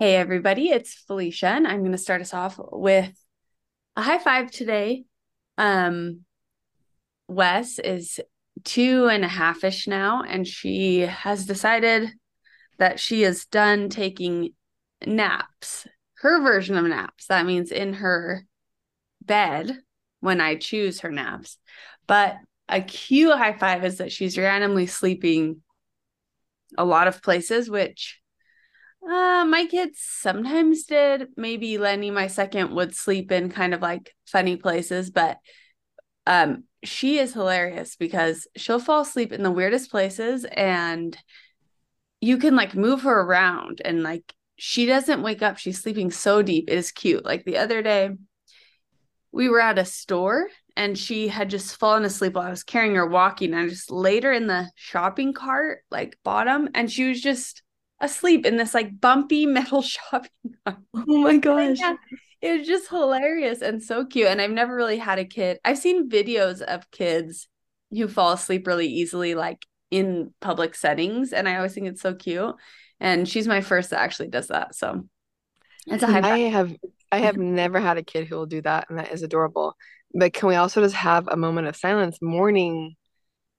Hey, everybody, it's Felicia, and I'm going to start us off with a high five today. Um, Wes is two and a half ish now, and she has decided that she is done taking naps, her version of naps. That means in her bed when I choose her naps. But a cute high five is that she's randomly sleeping a lot of places, which uh, my kids sometimes did. Maybe Lenny, my second, would sleep in kind of like funny places, but um, she is hilarious because she'll fall asleep in the weirdest places and you can like move her around and like she doesn't wake up. She's sleeping so deep. It is cute. Like the other day, we were at a store and she had just fallen asleep while I was carrying her walking. And I just laid her in the shopping cart, like bottom, and she was just asleep in this like bumpy metal shopping cart. Oh my gosh. Yeah, it was just hilarious and so cute. And I've never really had a kid. I've seen videos of kids who fall asleep really easily, like in public settings. And I always think it's so cute. And she's my first that actually does that. So it's a high I have I have never had a kid who will do that, and that is adorable. But can we also just have a moment of silence mourning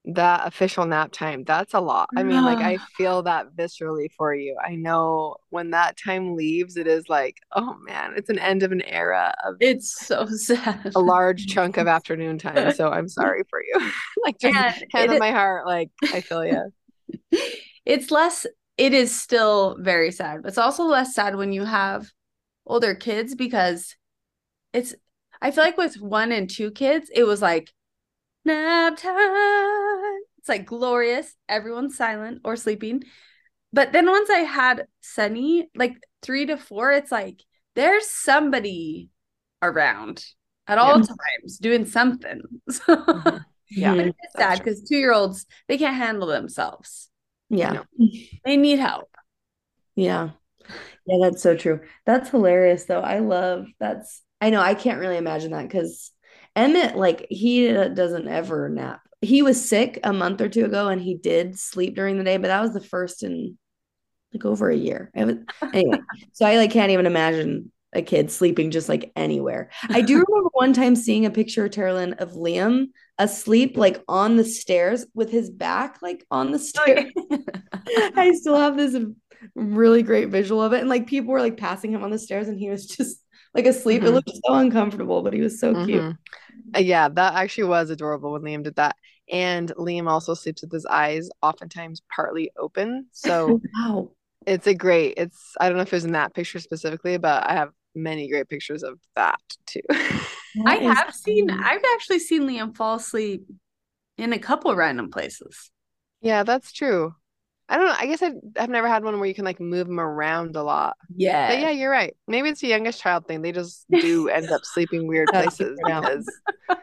that official nap time that's a lot. I mean like i feel that viscerally for you. I know when that time leaves it is like oh man it's an end of an era of it's so sad. a large chunk of afternoon time so i'm sorry for you. Like just and hand on my heart like i feel you it's less it is still very sad but it's also less sad when you have older kids because it's i feel like with one and two kids it was like nap time. It's like glorious. Everyone's silent or sleeping. But then once I had Sunny, like three to four, it's like there's somebody around at all yeah. times doing something. So mm-hmm. yeah, it's sad because two year olds they can't handle themselves. Yeah, they need help. Yeah, yeah, that's so true. That's hilarious, though. I love that's. I know I can't really imagine that because Emmett, like, he uh, doesn't ever nap. He was sick a month or two ago and he did sleep during the day, but that was the first in like over a year. Was, anyway, so I like can't even imagine a kid sleeping just like anywhere. I do remember one time seeing a picture of Terilyn of Liam asleep like on the stairs with his back like on the oh, stairs. I still have this really great visual of it. And like people were like passing him on the stairs and he was just like asleep. Mm-hmm. It looked so uncomfortable, but he was so mm-hmm. cute. Uh, yeah, that actually was adorable when Liam did that. And Liam also sleeps with his eyes oftentimes partly open. So wow. It's a great, it's I don't know if it was in that picture specifically, but I have many great pictures of that too. I have seen I've actually seen Liam fall asleep in a couple random places. Yeah, that's true. I don't know. I guess I, have never had one where you can like move them around a lot. Yeah. But yeah, you're right. Maybe it's a youngest child thing. They just do end up sleeping weird places because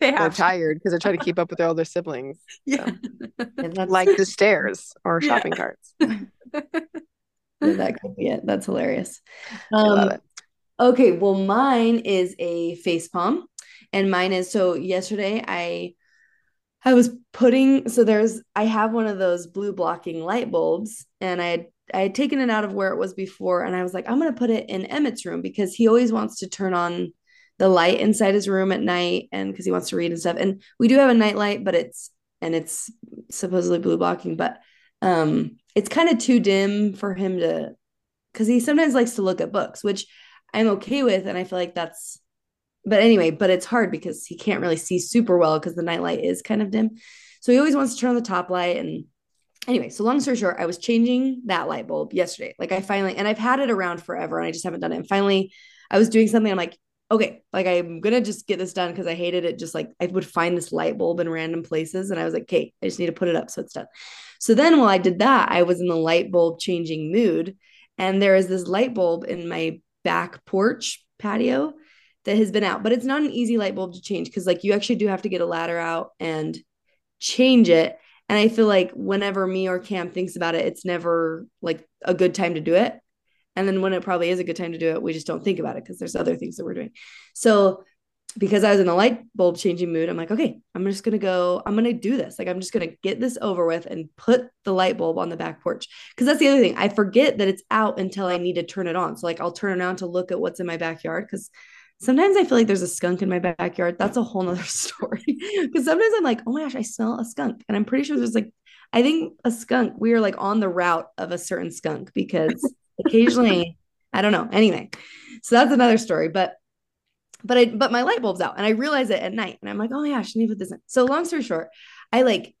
they are tired because they're trying to keep up with their older siblings. Yeah. So. like the stairs or shopping yeah. carts. that could be it. That's hilarious. Um, okay. Well, mine is a face palm. And mine is so yesterday I I was putting so there's I have one of those blue blocking light bulbs and I had I had taken it out of where it was before and I was like I'm going to put it in Emmett's room because he always wants to turn on the light inside his room at night and because he wants to read and stuff. And we do have a night light but it's and it's supposedly blue blocking but um it's kind of too dim for him to cuz he sometimes likes to look at books which I'm okay with and I feel like that's but anyway, but it's hard because he can't really see super well because the nightlight is kind of dim. So he always wants to turn on the top light. And anyway, so long story short, I was changing that light bulb yesterday. Like I finally, and I've had it around forever and I just haven't done it. And finally, I was doing something. I'm like, okay, like I'm gonna just get this done because I hated it. Just like I would find this light bulb in random places, and I was like, okay, I just need to put it up so it's done. So then while I did that, I was in the light bulb changing mood, and there is this light bulb in my back porch patio that has been out, but it's not an easy light bulb to change because like you actually do have to get a ladder out and change it. And I feel like whenever me or Cam thinks about it, it's never like a good time to do it. And then when it probably is a good time to do it, we just don't think about it because there's other things that we're doing. So because I was in a light bulb changing mood, I'm like, okay, I'm just gonna go, I'm gonna do this. Like, I'm just gonna get this over with and put the light bulb on the back porch. Cause that's the other thing. I forget that it's out until I need to turn it on. So, like, I'll turn around to look at what's in my backyard because sometimes I feel like there's a skunk in my backyard. That's a whole nother story. Because sometimes I'm like, oh my gosh, I smell a skunk. And I'm pretty sure there's like, I think a skunk, we are like on the route of a certain skunk because occasionally, I don't know. Anyway, so that's another story. But but I but my light bulb's out and I realize it at night and I'm like, oh yeah, I should need to put this in. So long story short, I like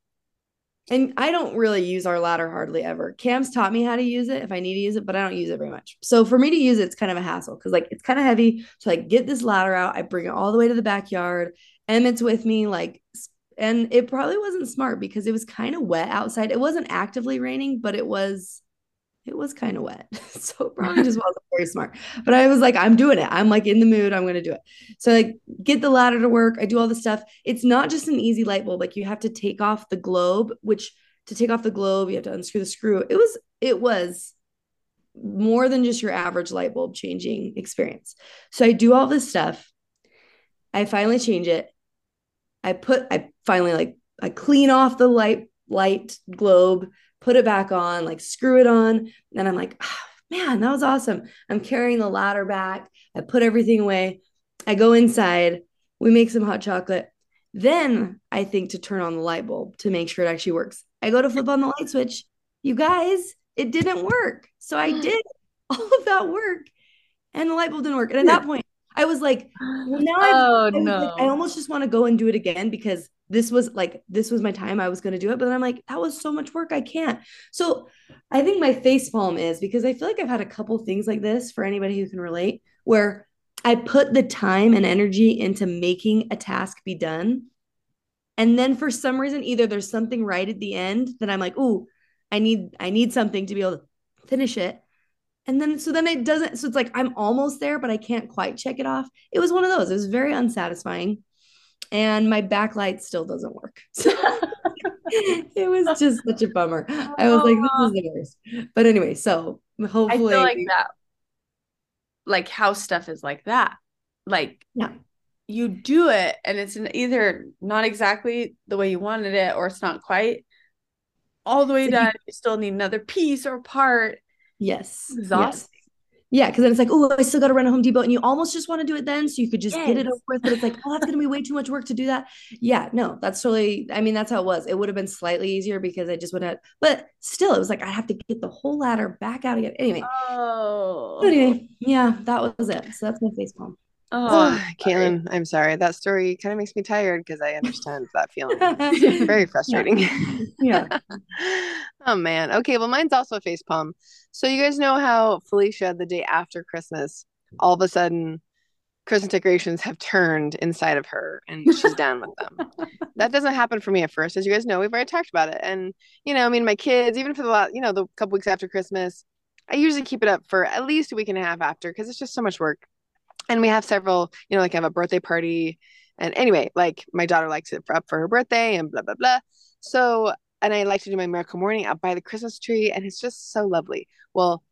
and I don't really use our ladder hardly ever. Cam's taught me how to use it if I need to use it, but I don't use it very much. So for me to use it, it's kind of a hassle because like it's kind of heavy. So I get this ladder out, I bring it all the way to the backyard. Emmett's with me, like, and it probably wasn't smart because it was kind of wet outside. It wasn't actively raining, but it was it was kind of wet. so probably just wasn't very smart. But I was like, I'm doing it. I'm like in the mood. I'm going to do it. So like get the ladder to work. I do all the stuff. It's not just an easy light bulb. Like you have to take off the globe, which to take off the globe, you have to unscrew the screw. It was, it was more than just your average light bulb changing experience. So I do all this stuff. I finally change it. I put, I finally like, I clean off the light, light globe, put it back on, like screw it on. And I'm like, oh, man, that was awesome. I'm carrying the ladder back. I put everything away. I go inside. We make some hot chocolate. Then I think to turn on the light bulb to make sure it actually works. I go to flip on the light switch. You guys, it didn't work. So I mm. did all of that work and the light bulb didn't work. And at that point, I was like, now oh, I, no. Like, I almost just want to go and do it again because this was like this was my time i was going to do it but then i'm like that was so much work i can't so i think my face palm is because i feel like i've had a couple things like this for anybody who can relate where i put the time and energy into making a task be done and then for some reason either there's something right at the end that i'm like oh i need i need something to be able to finish it and then so then it doesn't so it's like i'm almost there but i can't quite check it off it was one of those it was very unsatisfying and my backlight still doesn't work. it was just such a bummer. I was like, this is the worst. But anyway, so hopefully, I feel like that, like house stuff is like that. Like, yeah, you do it, and it's either not exactly the way you wanted it, or it's not quite all the way done. You still need another piece or part. Yes, exhausting. Yes. Yeah, because then it's like, oh, I still got to run a Home Depot, and you almost just want to do it then, so you could just yes. get it over with. But it's like, oh, that's gonna be way too much work to do that. Yeah, no, that's totally. I mean, that's how it was. It would have been slightly easier because I just would have, but still, it was like I have to get the whole ladder back out again. Anyway. Oh. Anyway, yeah, that was it. So that's my face palm. Oh, Caitlin, I'm sorry. That story kind of makes me tired because I understand that feeling. Very frustrating. Yeah. yeah. oh man. Okay. Well, mine's also a face palm. So you guys know how Felicia, the day after Christmas, all of a sudden Christmas decorations have turned inside of her and she's down with them. that doesn't happen for me at first. As you guys know, we've already talked about it. And, you know, I mean, my kids, even for the last, you know, the couple weeks after Christmas, I usually keep it up for at least a week and a half after because it's just so much work and we have several you know like I have a birthday party and anyway like my daughter likes it for, up for her birthday and blah blah blah. So and i like to do my miracle morning up by the christmas tree and it's just so lovely. Well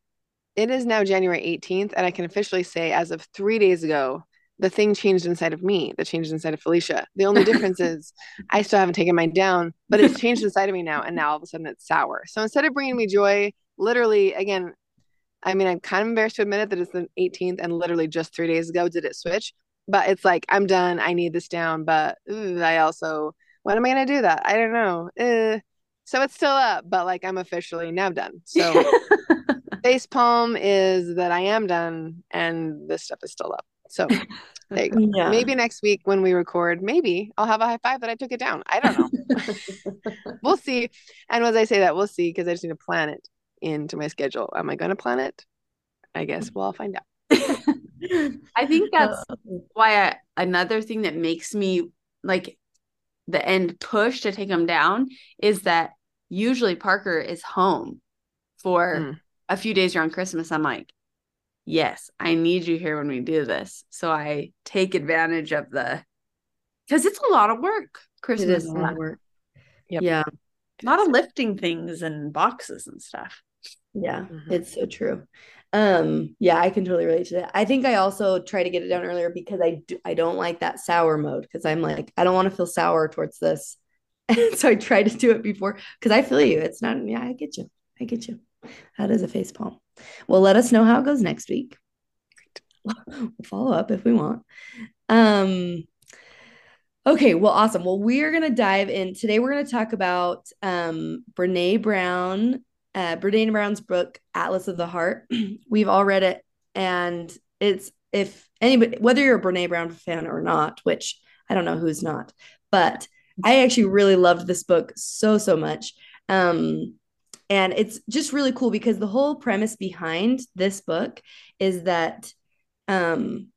it is now january 18th and i can officially say as of three days ago the thing changed inside of me that changed inside of felicia. The only difference is i still haven't taken mine down but it's changed inside of me now and now all of a sudden it's sour. So instead of bringing me joy literally again I mean, I'm kind of embarrassed to admit it that it's the 18th and literally just three days ago did it switch. But it's like, I'm done. I need this down. But ooh, I also, when am I going to do that? I don't know. Uh, so it's still up, but like I'm officially now done. So face palm is that I am done and this stuff is still up. So there you go. Yeah. Maybe next week when we record, maybe I'll have a high five that I took it down. I don't know. we'll see. And as I say that, we'll see because I just need to plan it into my schedule. Am I going to plan it? I guess. Well, I'll find out. I think that's uh, why I, another thing that makes me like the end push to take him down is that usually Parker is home for mm. a few days around Christmas. I'm like, yes, I need you here when we do this. So I take advantage of the because it's a lot of work. Christmas it is a lot of work. Yep. Yeah. A lot of lifting things and boxes and stuff. Yeah, mm-hmm. it's so true. Um, yeah, I can totally relate to that. I think I also try to get it down earlier because I do, I don't like that sour mode because I'm like I don't want to feel sour towards this, and so I try to do it before because I feel you. It's not yeah, I get you, I get you. That is a face palm. Well, let us know how it goes next week. We'll follow up if we want. Um, Okay, well, awesome. Well, we're gonna dive in today. We're gonna talk about um, Brene Brown, uh, Brene Brown's book Atlas of the Heart. We've all read it, and it's if anybody, whether you're a Brene Brown fan or not, which I don't know who's not, but I actually really loved this book so so much. Um, and it's just really cool because the whole premise behind this book is that um,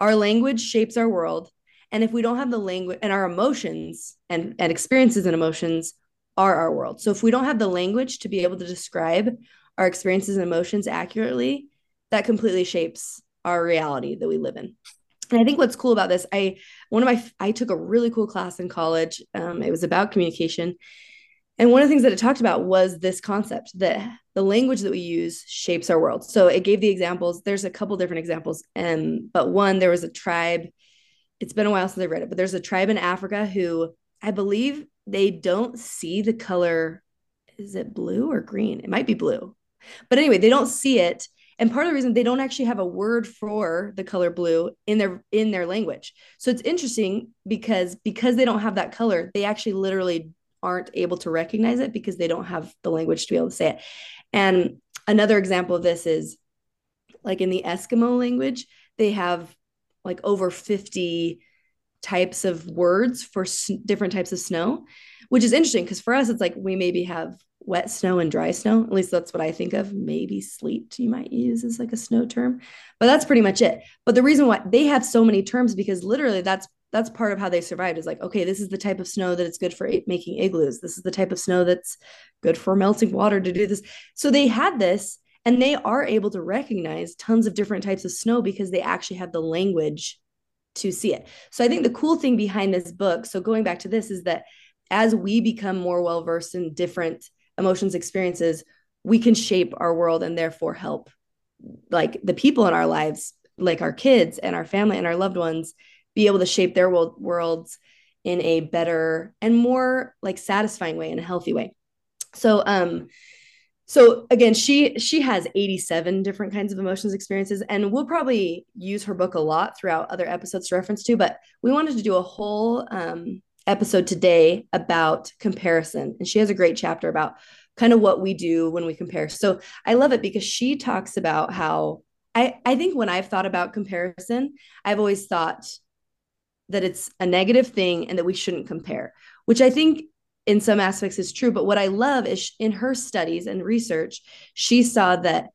our language shapes our world and if we don't have the language and our emotions and, and experiences and emotions are our world. So if we don't have the language to be able to describe our experiences and emotions accurately, that completely shapes our reality that we live in. And I think what's cool about this, I one of my I took a really cool class in college. Um, it was about communication, and one of the things that it talked about was this concept that the language that we use shapes our world. So it gave the examples. There's a couple different examples, and um, but one there was a tribe it's been a while since I read it, but there's a tribe in Africa who I believe they don't see the color. Is it blue or green? It might be blue. But anyway, they don't see it. And part of the reason they don't actually have a word for the color blue in their in their language. So it's interesting because because they don't have that color, they actually literally aren't able to recognize it because they don't have the language to be able to say it. And another example of this is like in the Eskimo language, they have like over 50 types of words for s- different types of snow, which is interesting because for us, it's like we maybe have wet snow and dry snow. At least that's what I think of. Maybe sleet you might use as like a snow term, but that's pretty much it. But the reason why they have so many terms because literally that's that's part of how they survived is like okay this is the type of snow that it's good for making igloos this is the type of snow that's good for melting water to do this so they had this and they are able to recognize tons of different types of snow because they actually have the language to see it. So I think the cool thing behind this book, so going back to this, is that as we become more well versed in different emotions, experiences, we can shape our world and therefore help like the people in our lives, like our kids and our family and our loved ones, be able to shape their world, worlds in a better and more like satisfying way in a healthy way. So um so again she she has 87 different kinds of emotions experiences and we'll probably use her book a lot throughout other episodes to reference to but we wanted to do a whole um, episode today about comparison. And she has a great chapter about kind of what we do when we compare. So i love it because she talks about how i i think when i've thought about comparison i've always thought that it's a negative thing and that we shouldn't compare which i think in some aspects is true. But what I love is in her studies and research, she saw that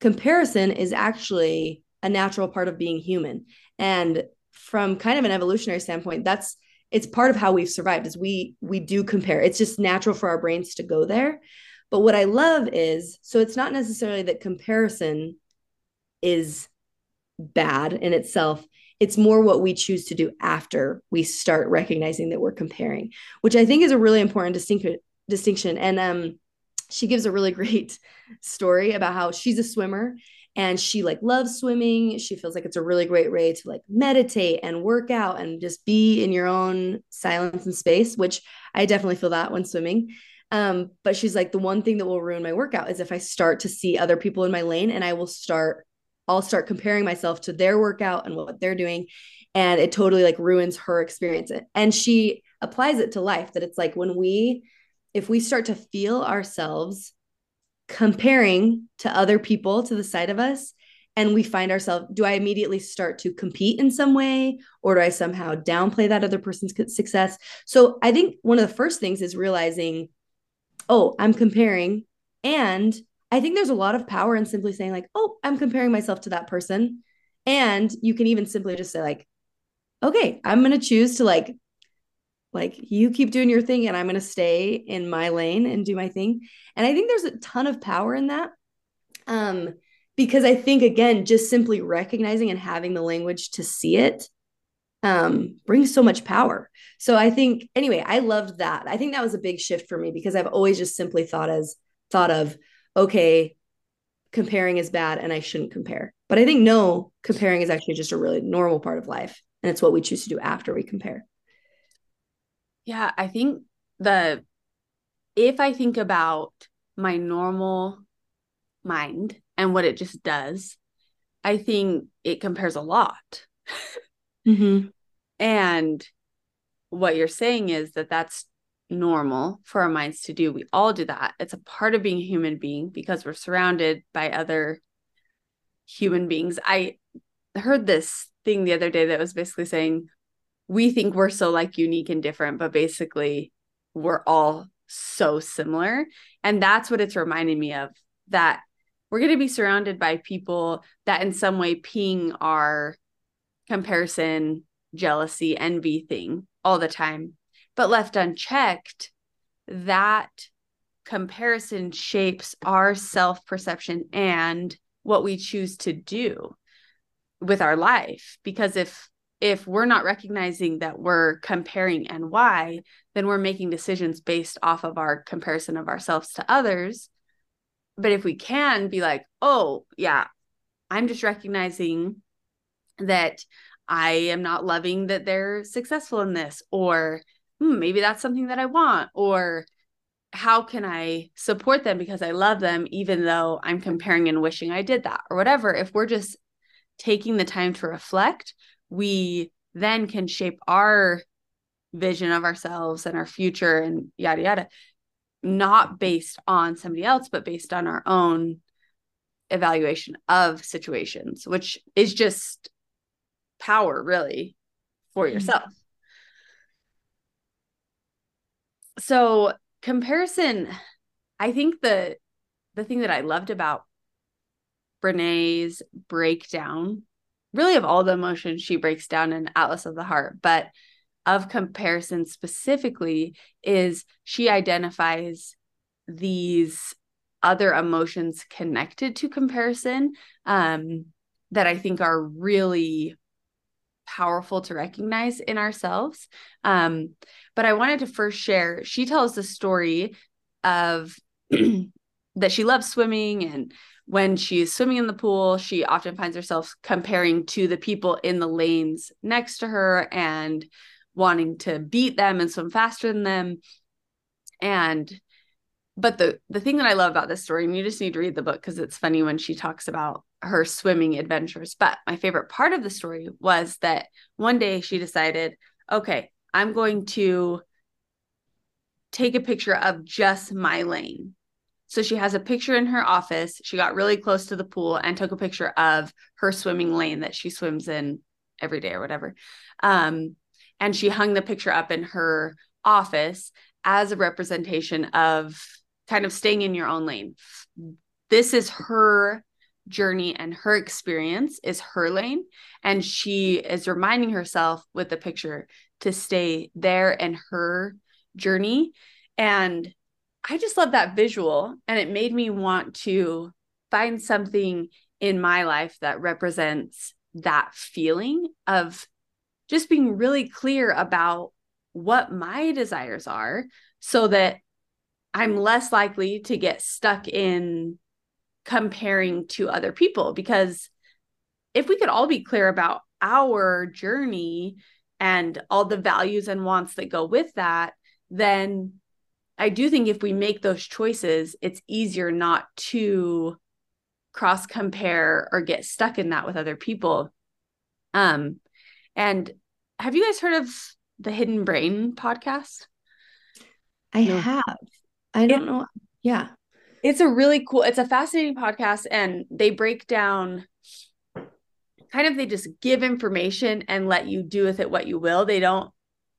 comparison is actually a natural part of being human. And from kind of an evolutionary standpoint, that's it's part of how we've survived is we we do compare. It's just natural for our brains to go there. But what I love is so it's not necessarily that comparison is bad in itself it's more what we choose to do after we start recognizing that we're comparing, which I think is a really important distinct- distinction. And um, she gives a really great story about how she's a swimmer and she like loves swimming she feels like it's a really great way to like meditate and work out and just be in your own silence and space which i definitely feel that when swimming um, but she's like the one thing that will ruin my workout is if i start to see other people in my lane and i will start I'll start comparing myself to their workout and what they're doing. And it totally like ruins her experience. And she applies it to life that it's like when we, if we start to feel ourselves comparing to other people to the side of us, and we find ourselves, do I immediately start to compete in some way or do I somehow downplay that other person's success? So I think one of the first things is realizing, oh, I'm comparing and I think there's a lot of power in simply saying, like, oh, I'm comparing myself to that person. And you can even simply just say, like, okay, I'm going to choose to like, like you keep doing your thing and I'm going to stay in my lane and do my thing. And I think there's a ton of power in that. Um, because I think again, just simply recognizing and having the language to see it um brings so much power. So I think anyway, I loved that. I think that was a big shift for me because I've always just simply thought as thought of okay, comparing is bad and I shouldn't compare. But I think no, comparing is actually just a really normal part of life and it's what we choose to do after we compare. Yeah, I think the if I think about my normal mind and what it just does, I think it compares a lot. Mm-hmm. And what you're saying is that that's normal for our minds to do. We all do that. It's a part of being a human being because we're surrounded by other human beings. I heard this thing the other day that was basically saying we think we're so like unique and different, but basically we're all so similar. And that's what it's reminding me of that we're going to be surrounded by people that in some way ping our comparison, jealousy, envy thing all the time. But left unchecked, that comparison shapes our self perception and what we choose to do with our life. Because if if we're not recognizing that we're comparing and why, then we're making decisions based off of our comparison of ourselves to others. But if we can be like, oh, yeah, I'm just recognizing that I am not loving that they're successful in this, or hmm, maybe that's something that I want, or how can I support them because I love them, even though I'm comparing and wishing I did that, or whatever. If we're just taking the time to reflect, we then can shape our vision of ourselves and our future and yada yada, not based on somebody else, but based on our own evaluation of situations, which is just power really for mm-hmm. yourself. So comparison, I think the the thing that I loved about Brene's breakdown, really of all the emotions she breaks down in Atlas of the Heart, but of comparison specifically, is she identifies these other emotions connected to comparison um, that I think are really powerful to recognize in ourselves. Um, but I wanted to first share, she tells the story of that she loves swimming and when she's swimming in the pool, she often finds herself comparing to the people in the lanes next to her and wanting to beat them and swim faster than them. And but the the thing that I love about this story, and you just need to read the book because it's funny when she talks about her swimming adventures. But my favorite part of the story was that one day she decided, okay, I'm going to take a picture of just my lane. So she has a picture in her office. She got really close to the pool and took a picture of her swimming lane that she swims in every day or whatever. Um, and she hung the picture up in her office as a representation of kind of staying in your own lane. This is her journey and her experience is her lane. And she is reminding herself with the picture to stay there in her journey. And I just love that visual. And it made me want to find something in my life that represents that feeling of just being really clear about what my desires are so that I'm less likely to get stuck in comparing to other people because if we could all be clear about our journey and all the values and wants that go with that, then I do think if we make those choices, it's easier not to cross compare or get stuck in that with other people. Um, and have you guys heard of the Hidden Brain podcast? I no. have. I don't it, know. Yeah. It's a really cool, it's a fascinating podcast, and they break down kind of they just give information and let you do with it what you will. They don't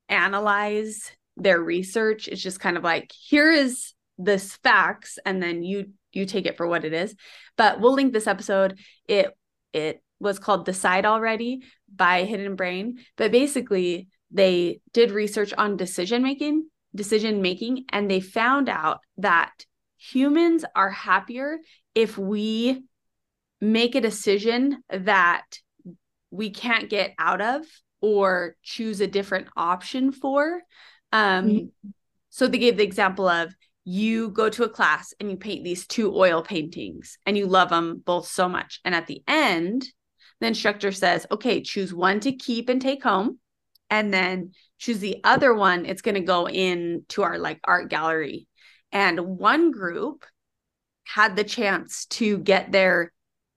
analyze their research. It's just kind of like, here is this facts, and then you you take it for what it is. But we'll link this episode. It it was called Decide Already by Hidden Brain. But basically, they did research on decision making, decision making, and they found out that humans are happier if we make a decision that we can't get out of or choose a different option for. Um, mm-hmm. So they gave the example of you go to a class and you paint these two oil paintings and you love them both so much. And at the end, the instructor says, okay, choose one to keep and take home. And then choose the other one. It's going to go into our like art gallery. And one group had the chance to get their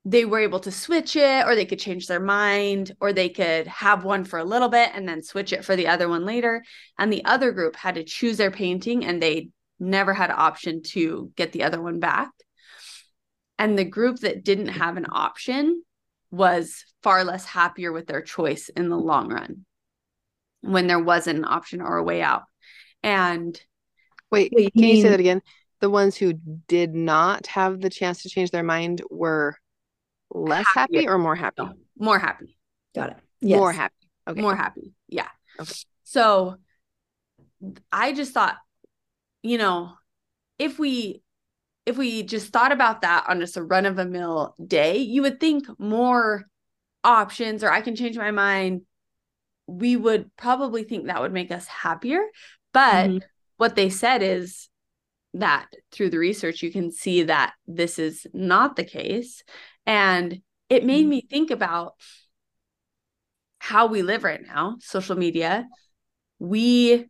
they were able to switch it or they could change their mind or they could have one for a little bit and then switch it for the other one later. And the other group had to choose their painting and they never had an option to get the other one back. And the group that didn't have an option was far less happier with their choice in the long run when there wasn't an option or a way out. And wait, wait can you, you say that again the ones who did not have the chance to change their mind were less Happier. happy or more happy? No, more happy. Got it. Yes. More happy. Okay. More happy. Yeah. Okay. So I just thought, you know, if we if we just thought about that on just a run of a mill day, you would think more options or I can change my mind. We would probably think that would make us happier. But mm-hmm. What they said is that through the research, you can see that this is not the case. And it made mm-hmm. me think about how we live right now, social media. We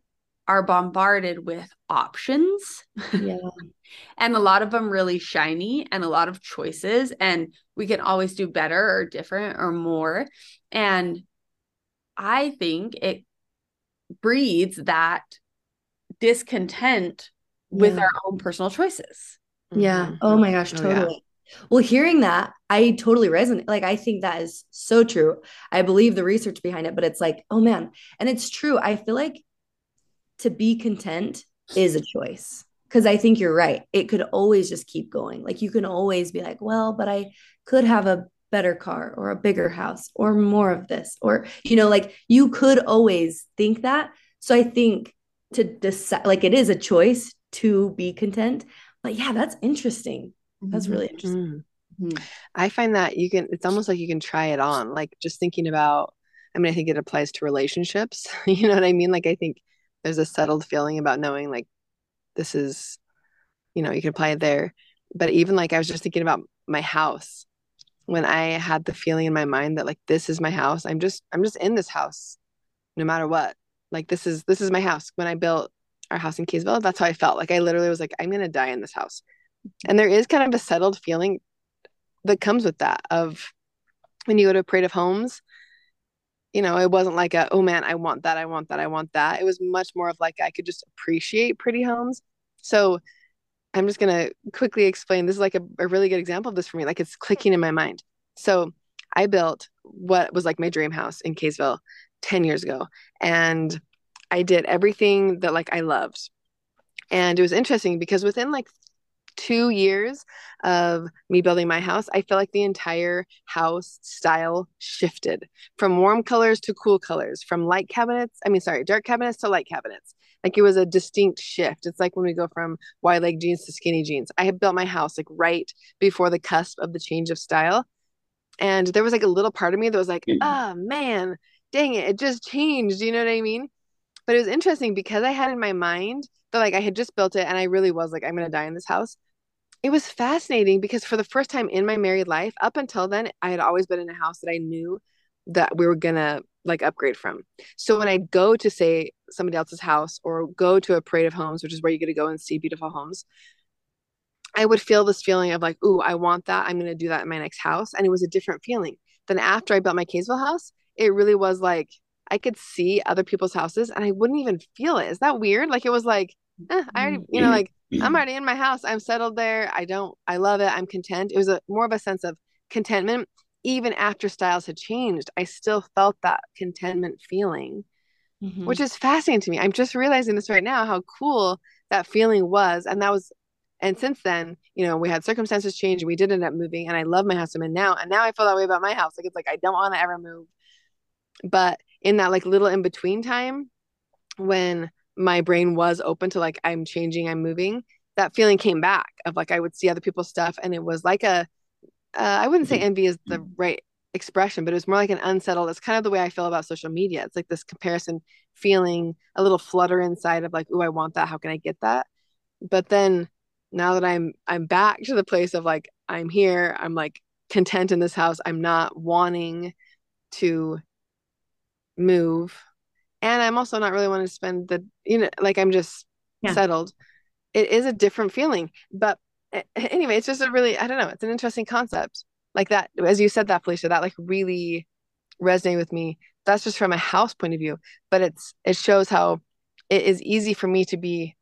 are bombarded with options. Yeah. and a lot of them really shiny and a lot of choices. And we can always do better or different or more. And I think it breeds that discontent yeah. with our own personal choices. Yeah. Mm-hmm. Oh my gosh, totally. Oh, yeah. Well, hearing that, I totally resonate. Like, I think that is so true. I believe the research behind it, but it's like, oh man. And it's true. I feel like to be content is a choice because I think you're right. It could always just keep going. Like, you can always be like, well, but I could have a better car or a bigger house or more of this. Or, you know, like you could always think that. So I think to decide, like, it is a choice to be content. But yeah, that's interesting that's really mm-hmm. interesting. Mm-hmm. I find that you can, it's almost like you can try it on, like just thinking about, I mean, I think it applies to relationships. you know what I mean? Like, I think there's a settled feeling about knowing, like, this is, you know, you can apply it there. But even like, I was just thinking about my house when I had the feeling in my mind that, like, this is my house. I'm just, I'm just in this house no matter what. Like, this is, this is my house. When I built our house in Kaysville, that's how I felt. Like, I literally was like, I'm to die in this house and there is kind of a settled feeling that comes with that of when you go to a Parade of Homes, you know, it wasn't like a, oh man, I want that, I want that, I want that. It was much more of like I could just appreciate pretty homes. So I'm just gonna quickly explain. This is like a, a really good example of this for me. Like it's clicking in my mind. So I built what was like my dream house in Kaysville 10 years ago. And I did everything that like I loved. And it was interesting because within like two years of me building my house, I feel like the entire house style shifted from warm colors to cool colors, from light cabinets, I mean, sorry, dark cabinets to light cabinets. Like it was a distinct shift. It's like when we go from wide leg jeans to skinny jeans. I had built my house like right before the cusp of the change of style. And there was like a little part of me that was like, mm. oh man, dang it, it just changed. You know what I mean? But it was interesting because I had in my mind that like I had just built it and I really was like, I'm gonna die in this house. It was fascinating because for the first time in my married life, up until then, I had always been in a house that I knew that we were gonna like upgrade from. So when I go to say somebody else's house or go to a parade of homes, which is where you get to go and see beautiful homes, I would feel this feeling of like, ooh, I want that. I'm gonna do that in my next house. And it was a different feeling. Then after I built my Kaysville house, it really was like I could see other people's houses and I wouldn't even feel it. Is that weird? Like it was like, eh, I already, you know, like I'm already in my house. I'm settled there. I don't, I love it. I'm content. It was a more of a sense of contentment. Even after styles had changed, I still felt that contentment feeling, mm-hmm. which is fascinating to me. I'm just realizing this right now how cool that feeling was. And that was And since then, you know, we had circumstances change and we did end up moving. And I love my house I'm in now. And now I feel that way about my house. Like it's like I don't want to ever move. But in that like little in between time when my brain was open to like I'm changing, I'm moving, that feeling came back of like I would see other people's stuff and it was like a uh, I wouldn't say envy is the right expression, but it was more like an unsettled. It's kind of the way I feel about social media. It's like this comparison feeling, a little flutter inside of like, oh, I want that. How can I get that? But then now that I'm I'm back to the place of like I'm here, I'm like content in this house. I'm not wanting to move. And I'm also not really wanting to spend the you know like I'm just yeah. settled. It is a different feeling. But anyway, it's just a really I don't know, it's an interesting concept. Like that as you said that Felicia, that like really resonated with me. That's just from a house point of view, but it's it shows how it is easy for me to be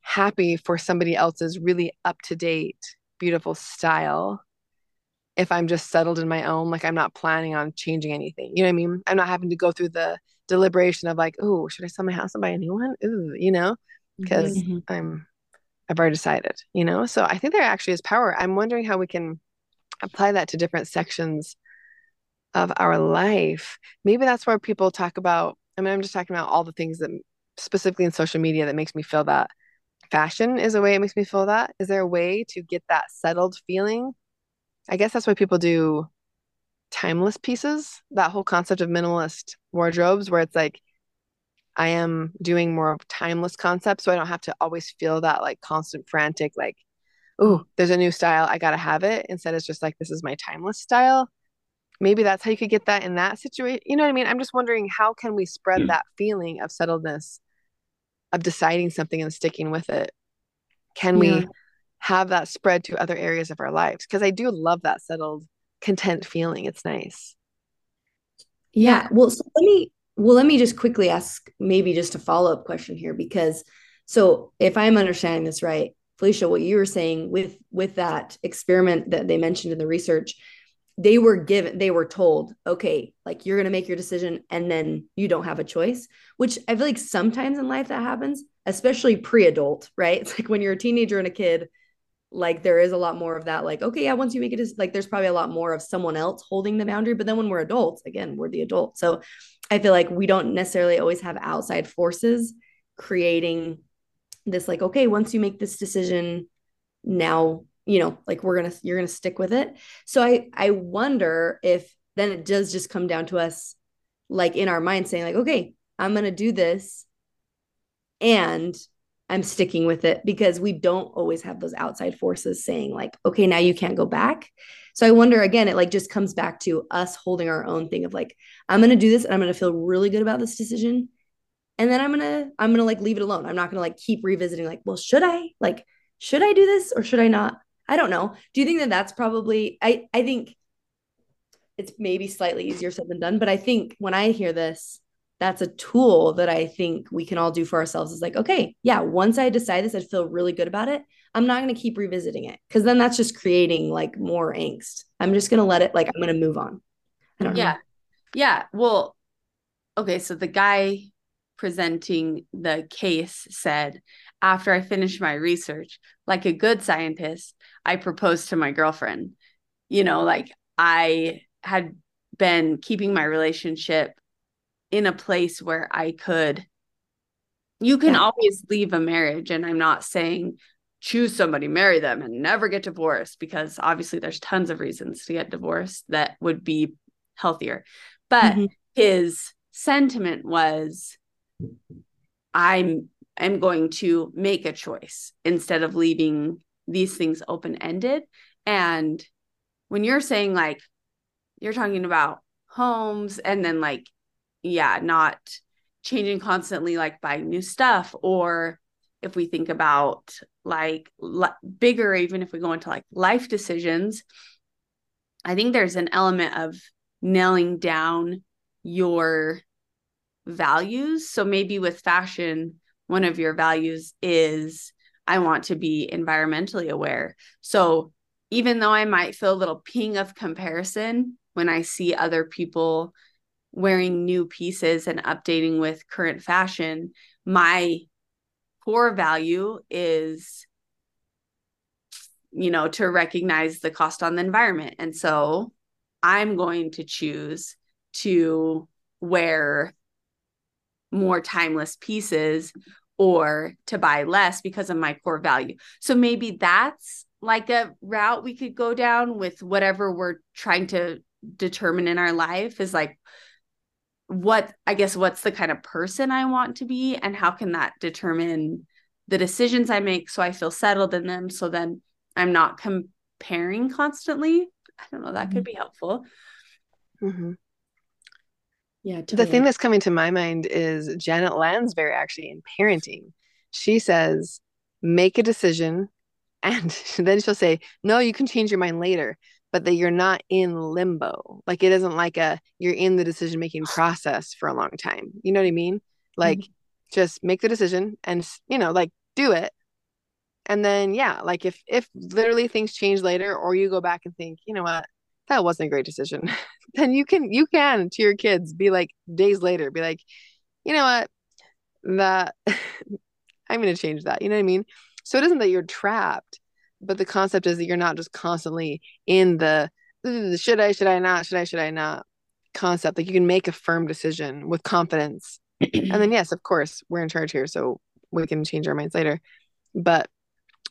happy for somebody else's really up to date, beautiful style if I'm just settled in my own, like I'm not planning on changing anything. You know what I mean? I'm not having to go through the deliberation of like, oh, should I sell my house and buy a new one? Ooh, you know, because mm-hmm. I'm I've already decided, you know? So I think there actually is power. I'm wondering how we can apply that to different sections of our life. Maybe that's where people talk about, I mean, I'm just talking about all the things that specifically in social media that makes me feel that fashion is a way it makes me feel that. Is there a way to get that settled feeling? I guess that's why people do timeless pieces, that whole concept of minimalist wardrobes, where it's like, I am doing more of timeless concepts. So I don't have to always feel that like constant frantic, like, oh, there's a new style. I got to have it. Instead, it's just like, this is my timeless style. Maybe that's how you could get that in that situation. You know what I mean? I'm just wondering how can we spread mm. that feeling of settledness of deciding something and sticking with it can yeah. we have that spread to other areas of our lives because i do love that settled content feeling it's nice. Yeah well so let me well let me just quickly ask maybe just a follow-up question here because so if i'm understanding this right felicia what you were saying with with that experiment that they mentioned in the research they were given they were told okay like you're going to make your decision and then you don't have a choice which i feel like sometimes in life that happens especially pre-adult right? It's like when you're a teenager and a kid like there is a lot more of that like okay yeah once you make it like there's probably a lot more of someone else holding the boundary but then when we're adults again we're the adult. So i feel like we don't necessarily always have outside forces creating this like okay once you make this decision now you know like we're gonna you're gonna stick with it. So i i wonder if then it does just come down to us like in our mind saying like okay i'm gonna do this and i'm sticking with it because we don't always have those outside forces saying like okay now you can't go back. So i wonder again it like just comes back to us holding our own thing of like i'm gonna do this and i'm gonna feel really good about this decision and then i'm gonna i'm gonna like leave it alone. I'm not gonna like keep revisiting like well should i? Like should i do this or should i not I don't know. Do you think that that's probably I I think it's maybe slightly easier said than done, but I think when I hear this, that's a tool that I think we can all do for ourselves is like, okay, yeah, once I decide this, I feel really good about it. I'm not going to keep revisiting it because then that's just creating like more angst. I'm just going to let it, like, I'm going to move on. Yeah. know. Yeah. Well, okay. So the guy presenting the case said, after I finished my research, like a good scientist, I proposed to my girlfriend. You know, like I had been keeping my relationship in a place where I could. You can yeah. always leave a marriage, and I'm not saying choose somebody, marry them, and never get divorced because obviously there's tons of reasons to get divorced that would be healthier. But mm-hmm. his sentiment was I'm am going to make a choice instead of leaving these things open ended. And when you're saying like, you're talking about homes and then like, yeah, not changing constantly, like buying new stuff. Or if we think about like bigger, even if we go into like life decisions, I think there's an element of nailing down your values. So maybe with fashion, one of your values is I want to be environmentally aware. So even though I might feel a little ping of comparison when I see other people wearing new pieces and updating with current fashion, my core value is you know, to recognize the cost on the environment. And so I'm going to choose to wear more timeless pieces or to buy less because of my core value. So maybe that's like a route we could go down with whatever we're trying to determine in our life is like what I guess what's the kind of person I want to be and how can that determine the decisions I make so I feel settled in them so then I'm not comparing constantly. I don't know, that mm-hmm. could be helpful. Mm-hmm. Yeah. Totally. The thing that's coming to my mind is Janet Lansbury actually in parenting. She says, make a decision and then she'll say, no, you can change your mind later, but that you're not in limbo. Like it isn't like a, you're in the decision making process for a long time. You know what I mean? Like mm-hmm. just make the decision and, you know, like do it. And then, yeah, like if, if literally things change later or you go back and think, you know what, that wasn't a great decision then you can you can to your kids be like days later be like you know what that i'm going to change that you know what i mean so it isn't that you're trapped but the concept is that you're not just constantly in the should i should i not should i should i not? concept. Like you can make a firm decision with confidence. And then yes of course we're in charge here so we can change our minds later. But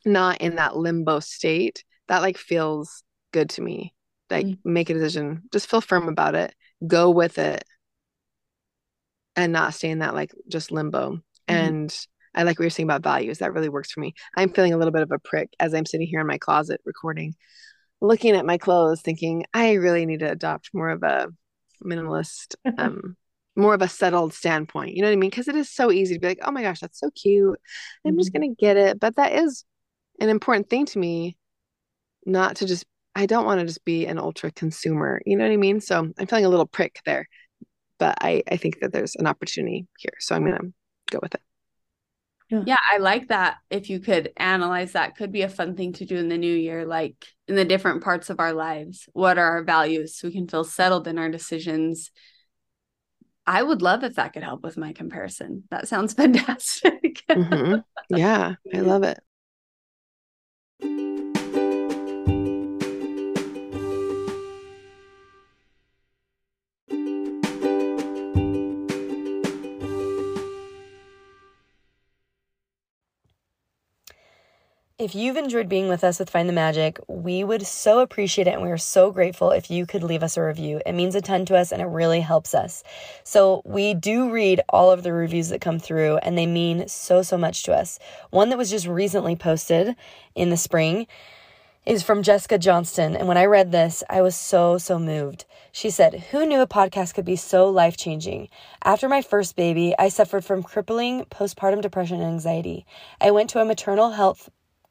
not in that limbo state that like feels good to me. Like mm-hmm. make a decision. Just feel firm about it. Go with it. And not stay in that like just limbo. Mm-hmm. and i like what you're saying about values that really works for me i'm feeling a little bit of a prick as i'm sitting here in my closet recording looking at my clothes thinking i really need to adopt more of a minimalist um more of a settled standpoint you know what i mean because it is so easy to be like oh my gosh that's so cute i'm mm-hmm. just gonna get it but that is an important thing to me not to just I don't want to just be an ultra consumer. You know what I mean? So I'm feeling a little prick there, but I, I think that there's an opportunity here. So I'm going to go with it. Yeah. yeah, I like that. If you could analyze that, could be a fun thing to do in the new year, like in the different parts of our lives. What are our values so we can feel settled in our decisions? I would love if that could help with my comparison. That sounds fantastic. mm-hmm. Yeah, I love it. If you've enjoyed being with us with Find the Magic, we would so appreciate it and we are so grateful if you could leave us a review. It means a ton to us and it really helps us. So, we do read all of the reviews that come through and they mean so, so much to us. One that was just recently posted in the spring is from Jessica Johnston. And when I read this, I was so, so moved. She said, Who knew a podcast could be so life changing? After my first baby, I suffered from crippling postpartum depression and anxiety. I went to a maternal health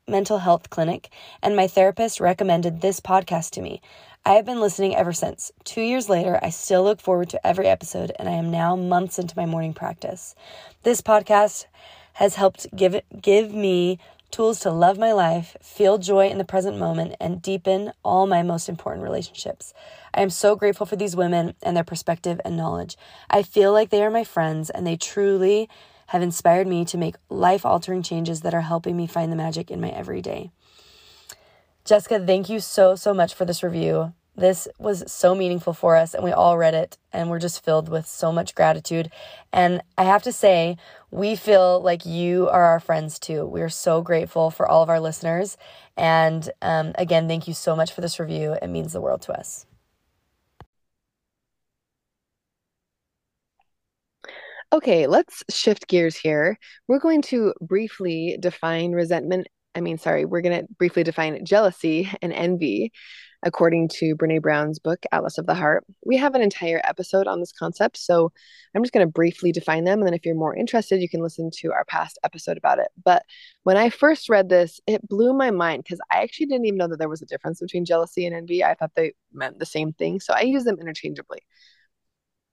mental health clinic, and my therapist recommended this podcast to me. I have been listening ever since. Two years later, I still look forward to every episode, and I am now months into my morning practice. This podcast has helped give give me tools to love my life, feel joy in the present moment, and deepen all my most important relationships. I am so grateful for these women and their perspective and knowledge. I feel like they are my friends, and they truly have inspired me to make life altering changes that are helping me find the magic in my everyday. Jessica, thank you so, so much for this review. This was so meaningful for us, and we all read it, and we're just filled with so much gratitude. And I have to say, we feel like you are our friends too. We are so grateful for all of our listeners. And um, again, thank you so much for this review. It means the world to us. Okay, let's shift gears here. We're going to briefly define resentment. I mean, sorry, we're going to briefly define jealousy and envy according to Brene Brown's book, Atlas of the Heart. We have an entire episode on this concept, so I'm just going to briefly define them. And then if you're more interested, you can listen to our past episode about it. But when I first read this, it blew my mind because I actually didn't even know that there was a difference between jealousy and envy. I thought they meant the same thing. So I use them interchangeably.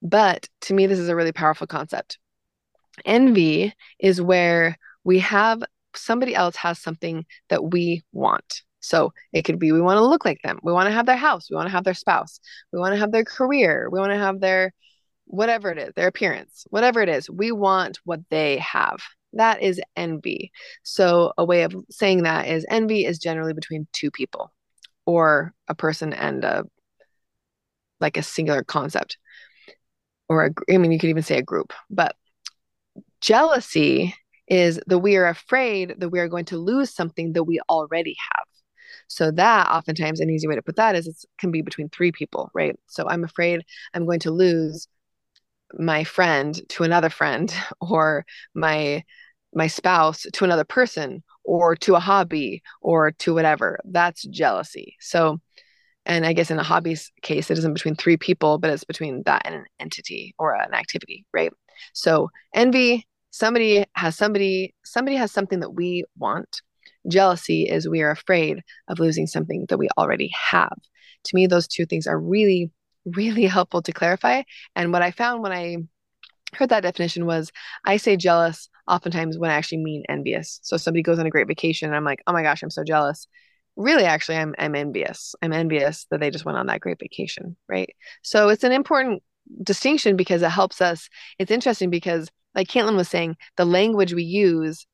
But to me, this is a really powerful concept. Envy is where we have somebody else has something that we want. So it could be we want to look like them. We want to have their house. We want to have their spouse. We want to have their career. We want to have their whatever it is, their appearance, whatever it is, we want what they have. That is envy. So, a way of saying that is envy is generally between two people or a person and a like a singular concept or a, I mean, you could even say a group, but jealousy is that we are afraid that we are going to lose something that we already have. So that oftentimes an easy way to put that is it can be between three people, right? So I'm afraid I'm going to lose my friend to another friend or my my spouse to another person or to a hobby or to whatever. That's jealousy. So and I guess in a hobby's case, it isn't between three people, but it's between that and an entity or an activity, right? So envy, somebody has somebody, somebody has something that we want. Jealousy is we are afraid of losing something that we already have. To me, those two things are really, really helpful to clarify. And what I found when I heard that definition was I say jealous oftentimes when I actually mean envious. So somebody goes on a great vacation and I'm like, oh my gosh, I'm so jealous really actually I'm I'm envious. I'm envious that they just went on that great vacation, right? So it's an important distinction because it helps us. It's interesting because like Caitlin was saying, the language we use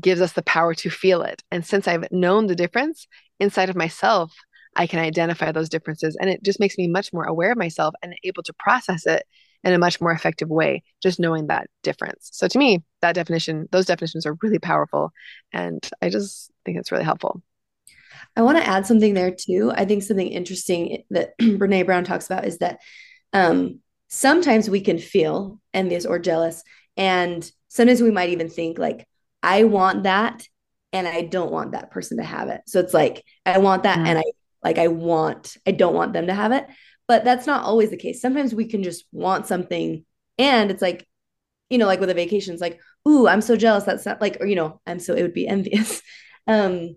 gives us the power to feel it. And since I've known the difference inside of myself, I can identify those differences and it just makes me much more aware of myself and able to process it in a much more effective way just knowing that difference. So to me, that definition, those definitions are really powerful and I just think it's really helpful. I want to add something there too. I think something interesting that Brene Brown talks about is that um, sometimes we can feel envious or jealous. And sometimes we might even think, like, I want that and I don't want that person to have it. So it's like, I want that mm-hmm. and I like, I want, I don't want them to have it. But that's not always the case. Sometimes we can just want something and it's like, you know, like with a vacation, it's like, ooh, I'm so jealous. That's not like, or, you know, I'm so, it would be envious. Um,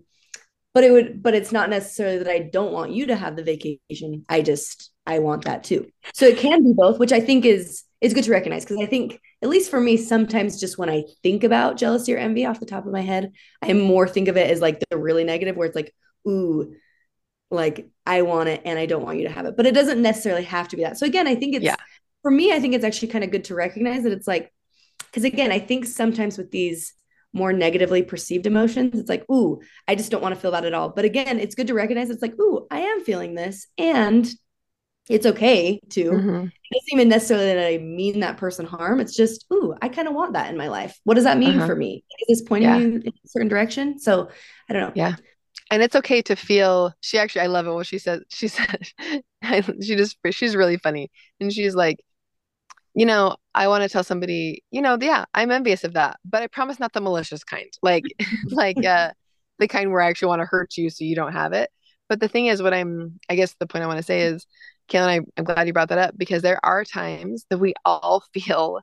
but it would but it's not necessarily that i don't want you to have the vacation. I just i want that too. So it can be both which i think is is good to recognize because i think at least for me sometimes just when i think about jealousy or envy off the top of my head i more think of it as like the really negative where it's like ooh like i want it and i don't want you to have it. But it doesn't necessarily have to be that. So again i think it's yeah. for me i think it's actually kind of good to recognize that it's like because again i think sometimes with these more negatively perceived emotions, it's like, ooh, I just don't want to feel that at all. But again, it's good to recognize it's like, ooh, I am feeling this. And it's okay to. Mm-hmm. It doesn't even necessarily that I mean that person harm. It's just, ooh, I kind of want that in my life. What does that mean uh-huh. for me? Is this pointing yeah. you in a certain direction? So I don't know. Yeah. And it's okay to feel. She actually, I love it. What she said. She said, she just, she's really funny, and she's like, you know, I want to tell somebody, you know, yeah, I'm envious of that, but I promise not the malicious kind, like, like, uh, the kind where I actually want to hurt you so you don't have it. But the thing is, what I'm, I guess the point I want to say is, Kaylin, I, I'm glad you brought that up because there are times that we all feel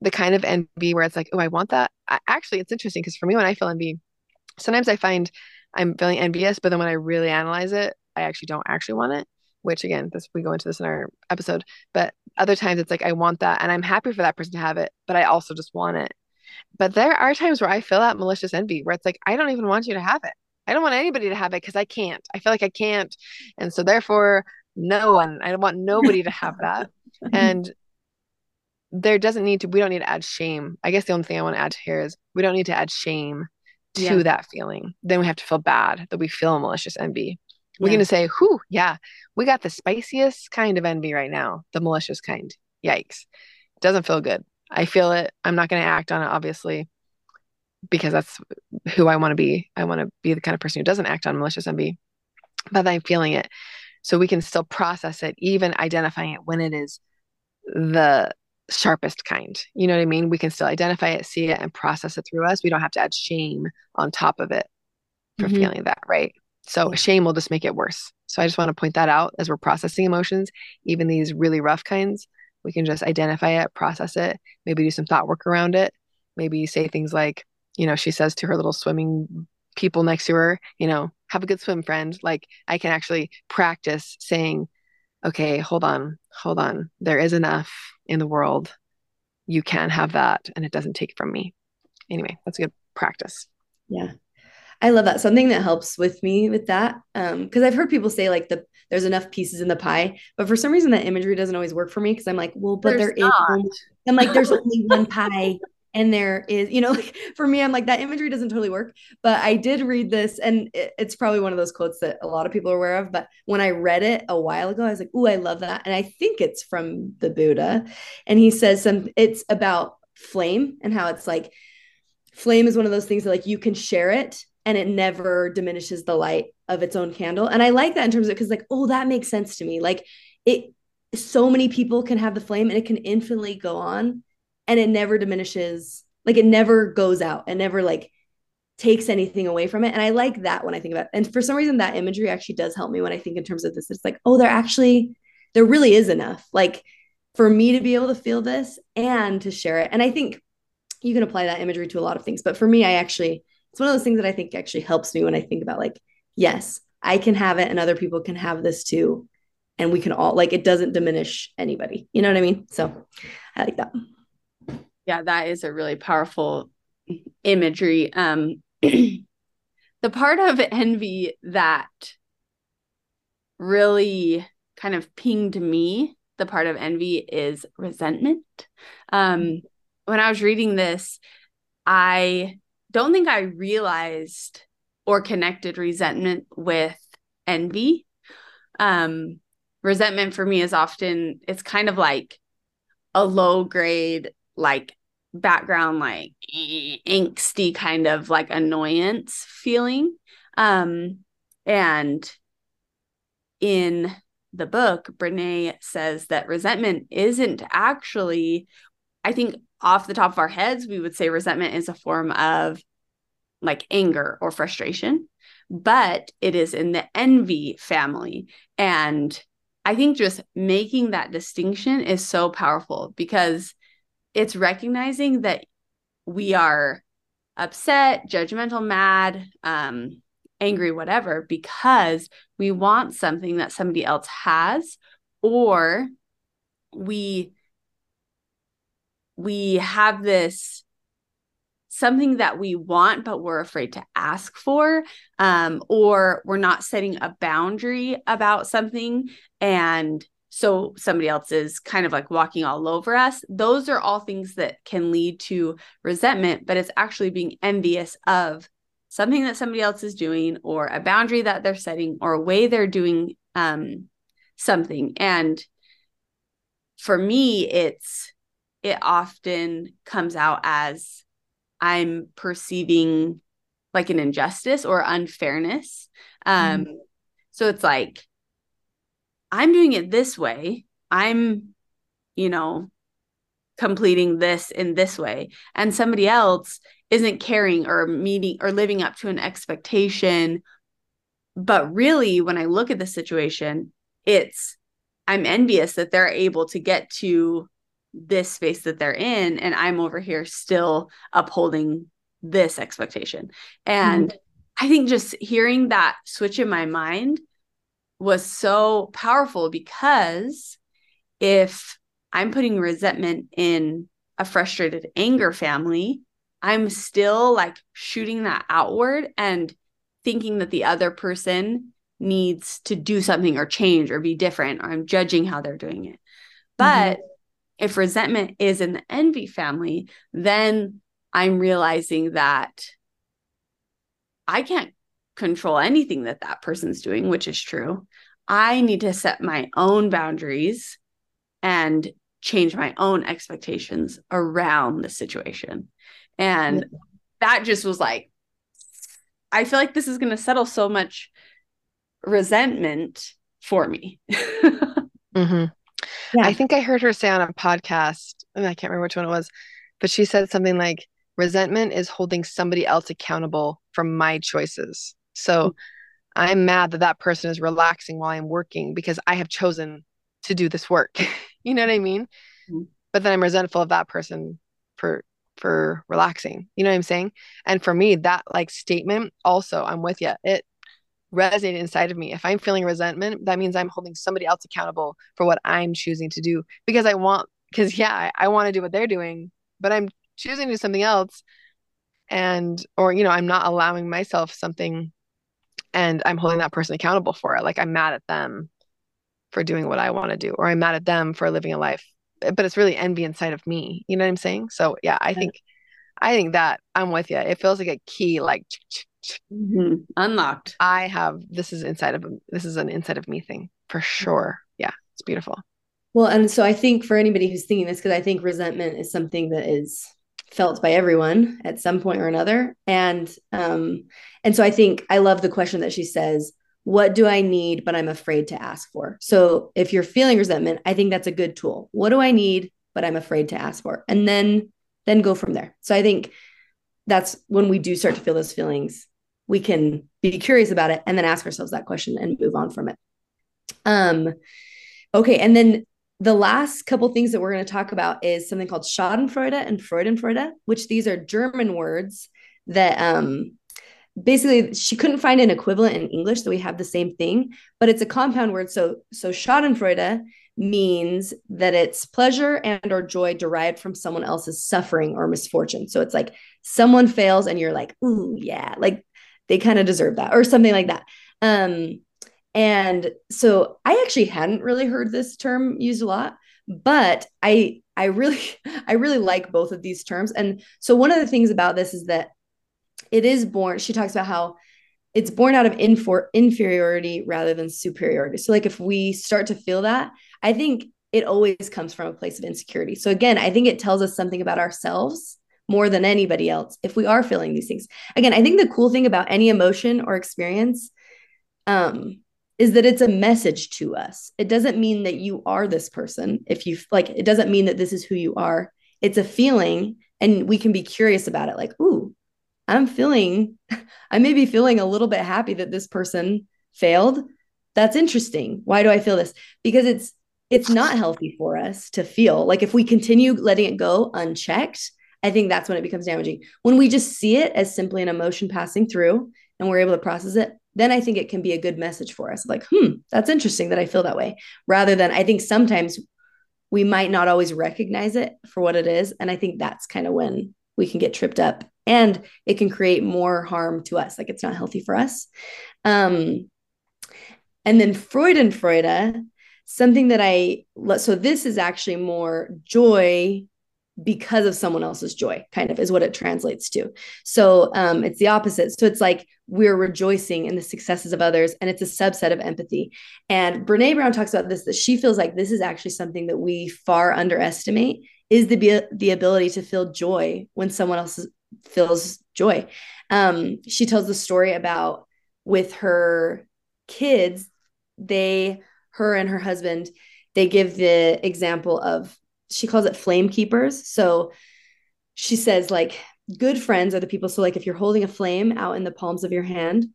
the kind of envy where it's like, oh, I want that. I, actually, it's interesting because for me, when I feel envy, sometimes I find I'm feeling envious, but then when I really analyze it, I actually don't actually want it which again, this we go into this in our episode, but other times it's like I want that and I'm happy for that person to have it, but I also just want it. But there are times where I feel that malicious envy where it's like I don't even want you to have it. I don't want anybody to have it because I can't. I feel like I can't. And so therefore no one, I don't want nobody to have that. and there doesn't need to we don't need to add shame. I guess the only thing I want to add here is we don't need to add shame to yeah. that feeling. Then we have to feel bad that we feel malicious envy. We're yeah. going to say, whew, yeah, we got the spiciest kind of envy right now, the malicious kind. Yikes. Doesn't feel good. I feel it. I'm not going to act on it, obviously, because that's who I want to be. I want to be the kind of person who doesn't act on malicious envy, but I'm feeling it. So we can still process it, even identifying it when it is the sharpest kind. You know what I mean? We can still identify it, see it, and process it through us. We don't have to add shame on top of it for mm-hmm. feeling that, right? So shame will just make it worse. So I just want to point that out as we're processing emotions, even these really rough kinds. We can just identify it, process it, maybe do some thought work around it. Maybe say things like, you know, she says to her little swimming people next to her, you know, have a good swim, friend. Like I can actually practice saying, okay, hold on, hold on. There is enough in the world. You can have that, and it doesn't take from me. Anyway, that's a good practice. Yeah. I love that. Something that helps with me with that, um, because I've heard people say like the there's enough pieces in the pie, but for some reason that imagery doesn't always work for me because I'm like, well, but there's there. I'm like, there's only one pie, and there is, you know, like for me, I'm like that imagery doesn't totally work. But I did read this, and it, it's probably one of those quotes that a lot of people are aware of. But when I read it a while ago, I was like, oh, I love that, and I think it's from the Buddha, and he says some. It's about flame and how it's like flame is one of those things that like you can share it and it never diminishes the light of its own candle. And I like that in terms of because like, oh, that makes sense to me. Like it so many people can have the flame and it can infinitely go on and it never diminishes, like it never goes out and never like takes anything away from it. And I like that when I think about it. And for some reason, that imagery actually does help me when I think in terms of this. It's like, oh, there actually, there really is enough. Like for me to be able to feel this and to share it. And I think you can apply that imagery to a lot of things. But for me, I actually, it's one of those things that I think actually helps me when I think about like, yes, I can have it and other people can have this too. And we can all like it doesn't diminish anybody. You know what I mean? So I like that. Yeah, that is a really powerful imagery. Um the part of envy that really kind of pinged me, the part of envy is resentment. Um when I was reading this, I don't think I realized or connected resentment with envy. Um, resentment for me is often, it's kind of like a low grade, like background, like angsty kind of like annoyance feeling. Um, and in the book, Brene says that resentment isn't actually, I think off the top of our heads, we would say resentment is a form of like anger or frustration, but it is in the envy family. And I think just making that distinction is so powerful because it's recognizing that we are upset, judgmental, mad, um, angry, whatever, because we want something that somebody else has, or we we have this something that we want but we're afraid to ask for um, or we're not setting a boundary about something and so somebody else is kind of like walking all over us. Those are all things that can lead to resentment but it's actually being envious of something that somebody else is doing or a boundary that they're setting or a way they're doing um, something. And for me it's it often comes out as I'm perceiving like an injustice or unfairness. Um, mm So it's like, I'm doing it this way. I'm, you know, completing this in this way. And somebody else isn't caring or meeting or living up to an expectation. But really, when I look at the situation, it's, I'm envious that they're able to get to this space that they're in and i'm over here still upholding this expectation. And mm-hmm. i think just hearing that switch in my mind was so powerful because if i'm putting resentment in a frustrated anger family i'm still like shooting that outward and thinking that the other person needs to do something or change or be different or i'm judging how they're doing it. But mm-hmm if resentment is in the envy family, then I'm realizing that I can't control anything that that person's doing, which is true. I need to set my own boundaries and change my own expectations around the situation. And that just was like, I feel like this is going to settle so much resentment for me. mm-hmm. Yeah. I think I heard her say on a podcast, and I can't remember which one it was, but she said something like, resentment is holding somebody else accountable for my choices. So mm-hmm. I'm mad that that person is relaxing while I'm working because I have chosen to do this work. you know what I mean? Mm-hmm. But then I'm resentful of that person for for relaxing. You know what I'm saying? And for me, that like statement also, I'm with you. It resonate inside of me. If I'm feeling resentment, that means I'm holding somebody else accountable for what I'm choosing to do because I want, because yeah, I, I want to do what they're doing, but I'm choosing to do something else. and or you know i'm not allowing myself something and i'm holding that person accountable for it like i'm mad at them for doing what i want to do or i'm mad at them for living a life eh, but it's really envy inside of me you know what i'm saying so yeah i think i think that i'm with you it feels like a key like mm-hmm. unlocked. I have this is inside of this is an inside of me thing for sure. Yeah it's beautiful. Well and so i think for anybody who's thinking this because i think resentment is something that is felt by everyone at some point or another. And um and so i think i love the question that she says what do i need but i'm afraid to ask for? So if you're feeling resentment i think that's a good tool. What do i need but i'm afraid to ask for? And then then go from there. So i think that's when we do start to feel those feelings we can be curious about it and then ask ourselves that question and move on from it um okay and then the last couple things that we're going to talk about is something called Schadenfreude and Freudenfreude, which these are German words that um, basically she couldn't find an equivalent in English, so we have the same thing, but it's a compound word. So so Schadenfreude means that it's pleasure and or joy derived from someone else's suffering or misfortune. So it's like someone fails and you're like, ooh, yeah, like they kind of deserve that or something like that. Um, and so I actually hadn't really heard this term used a lot, but I I really I really like both of these terms. And so one of the things about this is that it is born she talks about how it's born out of infor- inferiority rather than superiority. So like if we start to feel that, I think it always comes from a place of insecurity. So again, I think it tells us something about ourselves more than anybody else if we are feeling these things. Again, I think the cool thing about any emotion or experience um is that it's a message to us. It doesn't mean that you are this person. If you like, it doesn't mean that this is who you are. It's a feeling, and we can be curious about it. Like, ooh, I'm feeling, I may be feeling a little bit happy that this person failed. That's interesting. Why do I feel this? Because it's it's not healthy for us to feel like if we continue letting it go unchecked, I think that's when it becomes damaging. When we just see it as simply an emotion passing through and we're able to process it, then I think it can be a good message for us. Like, hmm, that's interesting that I feel that way. Rather than, I think sometimes we might not always recognize it for what it is. And I think that's kind of when we can get tripped up and it can create more harm to us. Like, it's not healthy for us. Um, and then Freudenfreude, something that I, so this is actually more joy because of someone else's joy kind of is what it translates to. So um, it's the opposite. So it's like we're rejoicing in the successes of others and it's a subset of empathy. And brene brown talks about this that she feels like this is actually something that we far underestimate is the the ability to feel joy when someone else feels joy. Um, she tells the story about with her kids they her and her husband they give the example of she calls it flame keepers. So she says like good friends are the people so like if you're holding a flame out in the palms of your hand,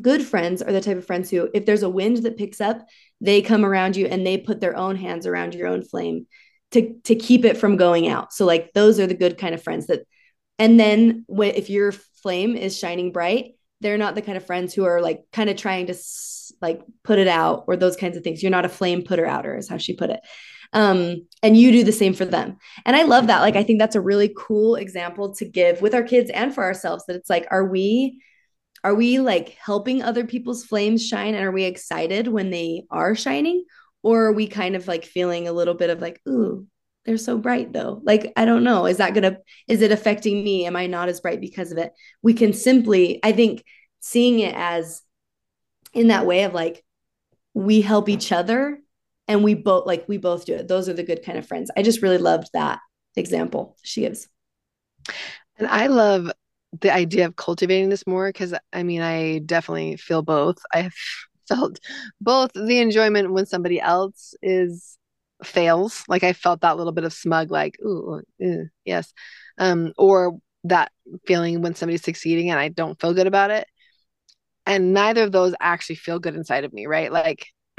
good friends are the type of friends who if there's a wind that picks up, they come around you and they put their own hands around your own flame to to keep it from going out. So like those are the good kind of friends that and then when, if your flame is shining bright, they're not the kind of friends who are like kind of trying to like put it out or those kinds of things. You're not a flame putter outer, is how she put it um, and you do the same for them. And i love that. Like i think that's a really cool example to give with our kids and for ourselves that it's like are we are we like helping other people's flames shine and are we excited when they are shining? Or are we kind of like feeling a little bit of like ooh they're so bright though. Like i don't know. Is that gonna is it affecting me? Am i not as bright because of it? We can simply i think seeing it as in that way of like we help each other and we both like we both do it. Those are the good kind of friends. I just really loved that example she gives. And i love the idea of cultivating this more because i mean i definitely feel both. I've felt both the enjoyment when somebody else is fails. Like i felt that little bit of smug like ooh, ooh yes. Um or that feeling when somebody's succeeding and i don't feel good about it. And neither of those actually feel good inside of me right? Like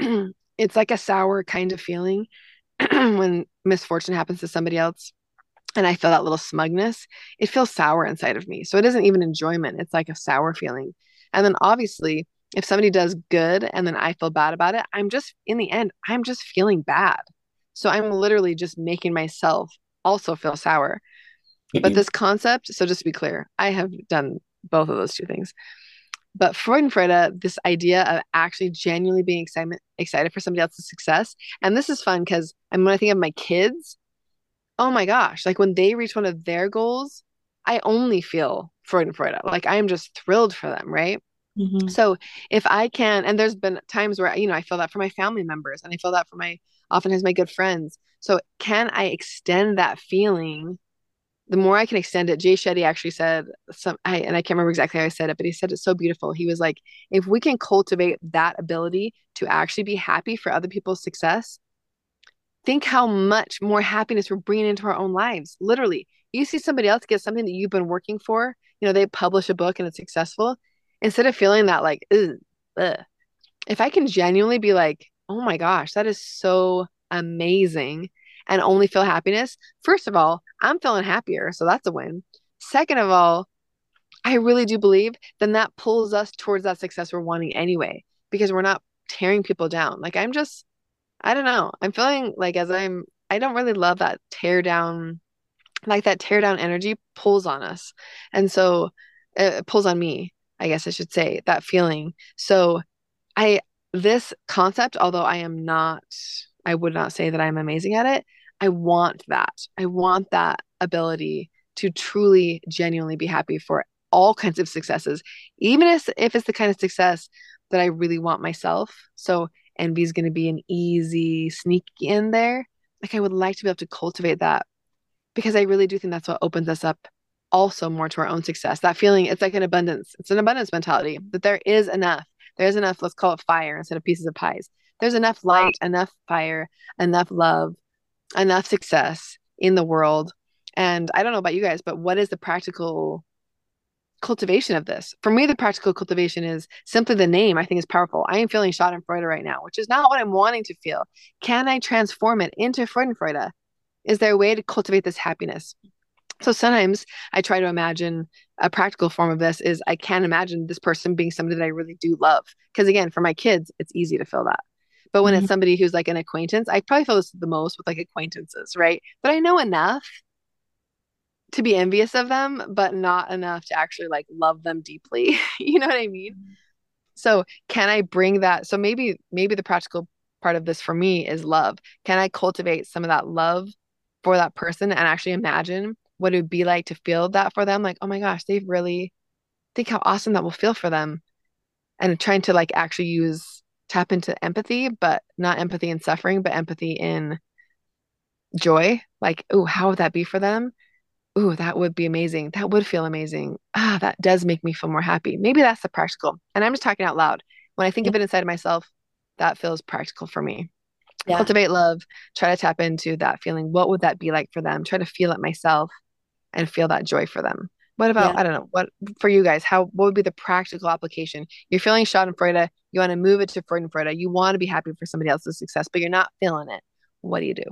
it's like a sour kind of feeling when misfortune happens to somebody else and I feel that little smugness, it feels sour inside of me. So it isn't even enjoyment, it's like a sour feeling. And then obviously, if somebody does good and then I feel bad about it, I'm just in the end, I'm just feeling bad. So I'm literally just making myself also feel sour. but mm-hmm. this concept, so just to be clear, I have done both of those two things. But Freud and Freudenfreude, this idea of actually genuinely being excitement, excited for somebody else's success. And this is fun because I'm when I think of my kids, oh my gosh, like when they reach one of their goals, I only feel Freud and Freudenfreude. Like I am just thrilled for them, right? Mm-hmm. So if I can, and there's been times where, you know, I feel that for my family members and I feel that for my, often as my good friends. So can I extend that feeling the more I can extend it, Jay Shetty actually said some, I, and I can't remember exactly how I said it, but he said it so beautiful. He was like, if we can cultivate that ability to actually be happy for other people's success, think how much more happiness we're bringing into our own lives. Literally, you see somebody else get something that you've been working for, you know, they publish a book and it's successful. Instead of feeling that like, ugh, if I can genuinely be like, oh my gosh, that is so amazing and only feel happiness, first of all, I'm feeling happier. So that's a win. Second of all, I really do believe then that pulls us towards that success we're wanting anyway, because we're not tearing people down. Like I'm just, I don't know. I'm feeling like as I'm, I don't really love that tear down, like that tear down energy pulls on us. And so uh, it pulls on me, I guess I should say, that feeling. So I, this concept, although I am not, I would not say that I'm amazing at it, I want that. I want that ability to truly, genuinely be happy for all kinds of successes, even if, if it's the kind of success that I really want myself. So envy is going to be an easy sneak in there. Like I would like to be able to cultivate that because I really do think that's what opens us up also more to our own success. That feeling, it's like an abundance. It's an abundance mentality that there is enough. There's enough, let's call it fire instead of pieces of pies. There's enough light, enough fire, enough love, enough success in the world. And I don't know about you guys, but what is the practical cultivation of this? For me, the practical cultivation is simply the name I think is powerful. I am feeling Schadenfreude right now, which is not what I'm wanting to feel. Can I transform it into Freudenfreude? Is there a way to cultivate this happiness? So sometimes I try to imagine a practical form of this is I can't imagine this person being somebody that I really do love. Because again, for my kids, it's easy to feel that. But when mm-hmm. it's somebody who's like an acquaintance, I probably feel this the most with like acquaintances, right? But I know enough to be envious of them, but not enough to actually like love them deeply. you know what I mean? Mm-hmm. So can I bring that? So maybe maybe the practical part of this for me is love. Can I cultivate some of that love for that person and actually imagine what it would be like to feel that for them? Like, oh my gosh, they've really think how awesome that will feel for them. And trying to like actually use tap into empathy, but not empathy in suffering, but empathy in joy. Like, oh, how would that be for them? Oh, that would be amazing. That would feel amazing. Ah, that does make me feel more happy. Maybe that's the practical. And I'm just talking out loud. When I think yeah. of it inside of myself, that feels practical for me. Yeah. Cultivate love, try to tap into that feeling. What would that be like for them? Try to feel it myself and feel that joy for them. What about yeah. I don't know what for you guys? How what would be the practical application? You're feeling Schadenfreude. You want to move it to Freudenfreude. You want to be happy for somebody else's success, but you're not feeling it. What do you do?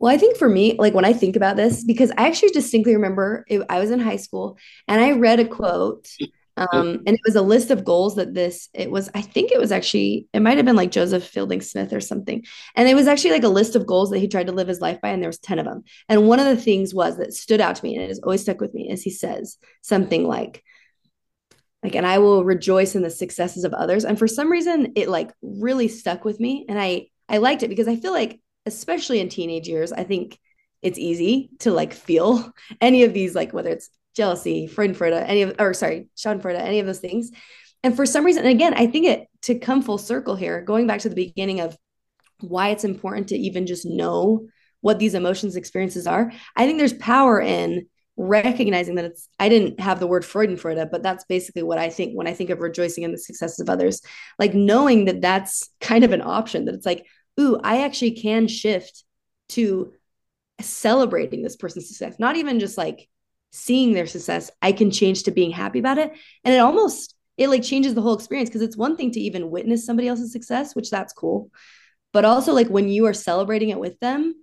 Well, I think for me, like when I think about this, because I actually distinctly remember it, I was in high school and I read a quote um, and it was a list of goals that this, it was, I think it was actually, it might have been like Joseph Fielding Smith or something. And it was actually like a list of goals that he tried to live his life by. And there was 10 of them. And one of the things was that stood out to me and it has always stuck with me is he says something like, like, and I will rejoice in the successes of others. And for some reason, it like really stuck with me. And I, I liked it because I feel like, especially in teenage years, I think it's easy to like feel any of these, like whether it's jealousy, Freudenfreude, any of, or sorry, Schadenfreude, any of those things. And for some reason, and again, I think it to come full circle here, going back to the beginning of why it's important to even just know what these emotions experiences are. I think there's power in recognizing that it's I didn't have the word Freudenfreude, but that's basically what I think when I think of rejoicing in the successes of others. Like knowing that that's kind of an option that it's like, ooh, I actually can shift to celebrating this person's success, not even just like seeing their success, I can change to being happy about it. And it almost it like changes the whole experience because it's one thing to even witness somebody else's success, which that's cool. But also like when you are celebrating it with them,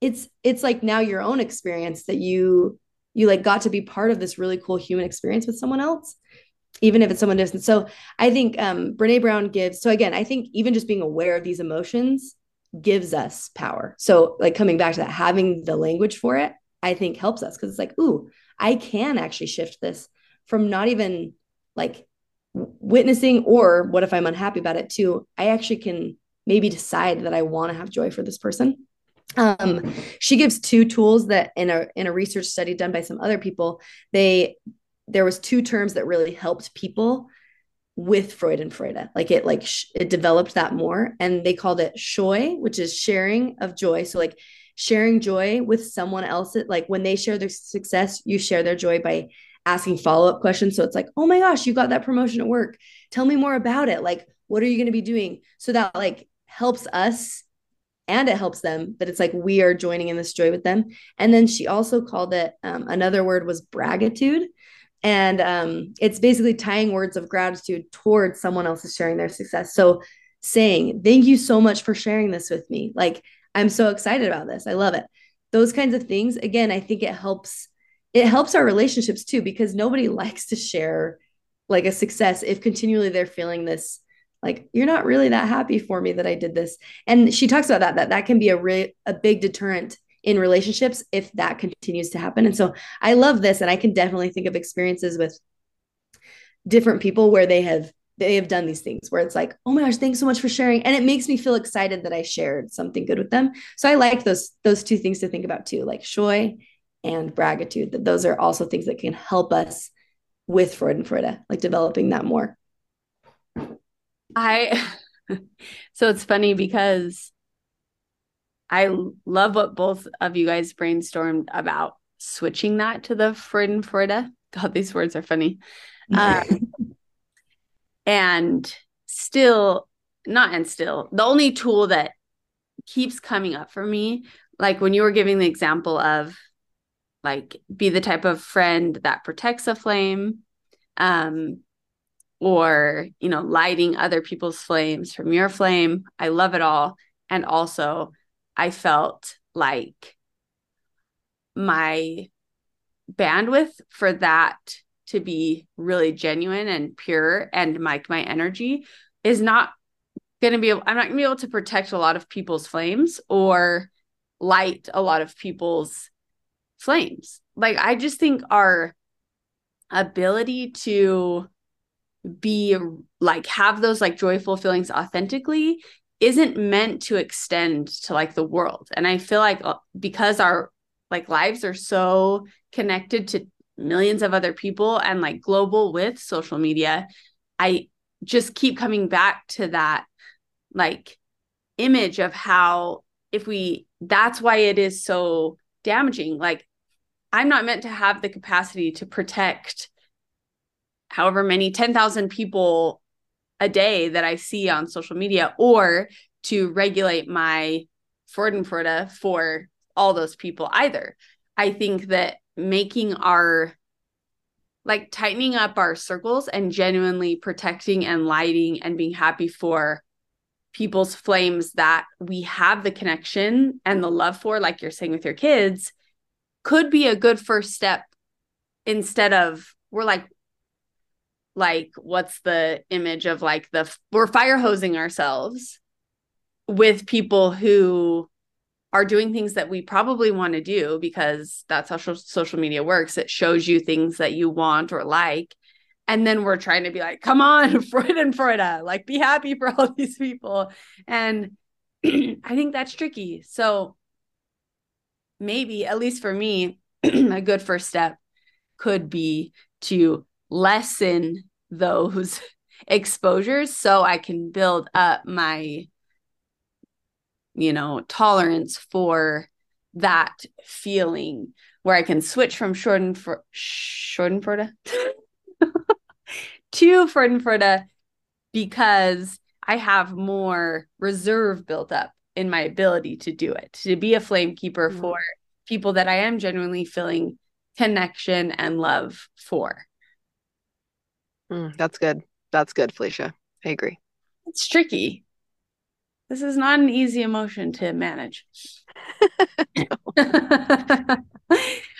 it's it's like now your own experience that you you like got to be part of this really cool human experience with someone else even if it's someone distant so i think um brene brown gives so again i think even just being aware of these emotions gives us power so like coming back to that having the language for it I think helps us because it's like, ooh, I can actually shift this from not even like witnessing or what if I'm unhappy about it too. I actually can maybe decide that I want to have joy for this person. Um, she gives two tools that in a in a research study done by some other people, they there was two terms that really helped people with Freudenfreude. Like it like sh- it developed that more and they called it joy, which is sharing of joy. So like sharing joy with someone else like when they share their success, you share their joy by asking follow-up questions. So it's like, "Oh my gosh, you got that promotion at work. Tell me more about it. Like what are you going to be doing?" So that like helps us and it helps them but it's like we are joining in this joy with them and then she also called it um, another word was bragitude and um, it's basically tying words of gratitude towards someone else's sharing their success so saying thank you so much for sharing this with me like i'm so excited about this. I love it. Those kinds of things again i think it helps it helps our relationships too because nobody likes to share like a success if continually they're feeling this like you're not really that happy for me that i did this. And she talks about that that that can be a really a big deterrent in relationships if that continues to happen. And so i love this and i can definitely think of experiences with different people where they have they have done these things where it's like oh my gosh thanks so much for sharing and it makes me feel excited that i shared something good with them so i like those those two things to think about too like joy and bragitude that those are also things that can help us with freudenfreude like developing that more I so it's funny because I love what both of you guys brainstormed about switching that to the Freudenfreude. God, these words are funny. Um, and still, not and still, the only tool that keeps coming up for me, like when you were giving the example of like be the type of friend that protects a flame, um, or you know lighting other people's flames from your flame i love it all. And also i felt like my bandwidth for that to be really genuine and pure and like my, my energy is not going to be able, i'm not going to be able to protect a lot of people's flames or light a lot of people's flames. Like i just think our ability to be like have those like joyful feelings authentically isn't meant to extend to like the world. And i feel like uh, because our like lives are so connected to millions of other people and like global with social media i just keep coming back to that like image of how if we that's why it is so damaging like i'm not meant to have the capacity to protect however many 10,000 people a day that I see on social media or to regulate my Freudenfreude for all those people either. I think that making our like tightening up our circles and genuinely protecting and lighting and being happy for people's flames that we have the connection and the love for like you're saying with your kids could be a good first step instead of we're like like what's the image of like the we're fire hosing ourselves with people who are doing things that we probably want to do because that's how social media works. It shows you things that you want or like and then we're trying to be like come on freudenfreude like be happy for all these people. And i think that's tricky. So maybe at least for me a good first step could be to lessen those exposures so I can build up my you know tolerance for that feeling where I can switch from Schadenfreude Schadenfreude to Freudenfreude because I have more reserve built up in my ability to do it, to be a flame keeper mm-hmm. for people that I am genuinely feeling connection and love for. Mm, that's good. That's good, Felicia. I agree. It's tricky. This is not an easy emotion to manage. All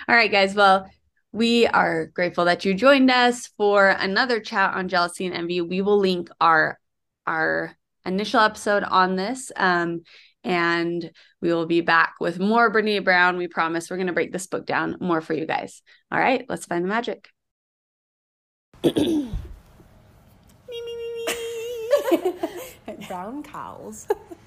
right, guys. Well, we are grateful that you joined us for another chat on jealousy and envy. We will link our our initial episode on this um, And we will be back with more Brene Brown. We promise we're going to break this book down more for you guys. All right, let's find the magic. Brown cows.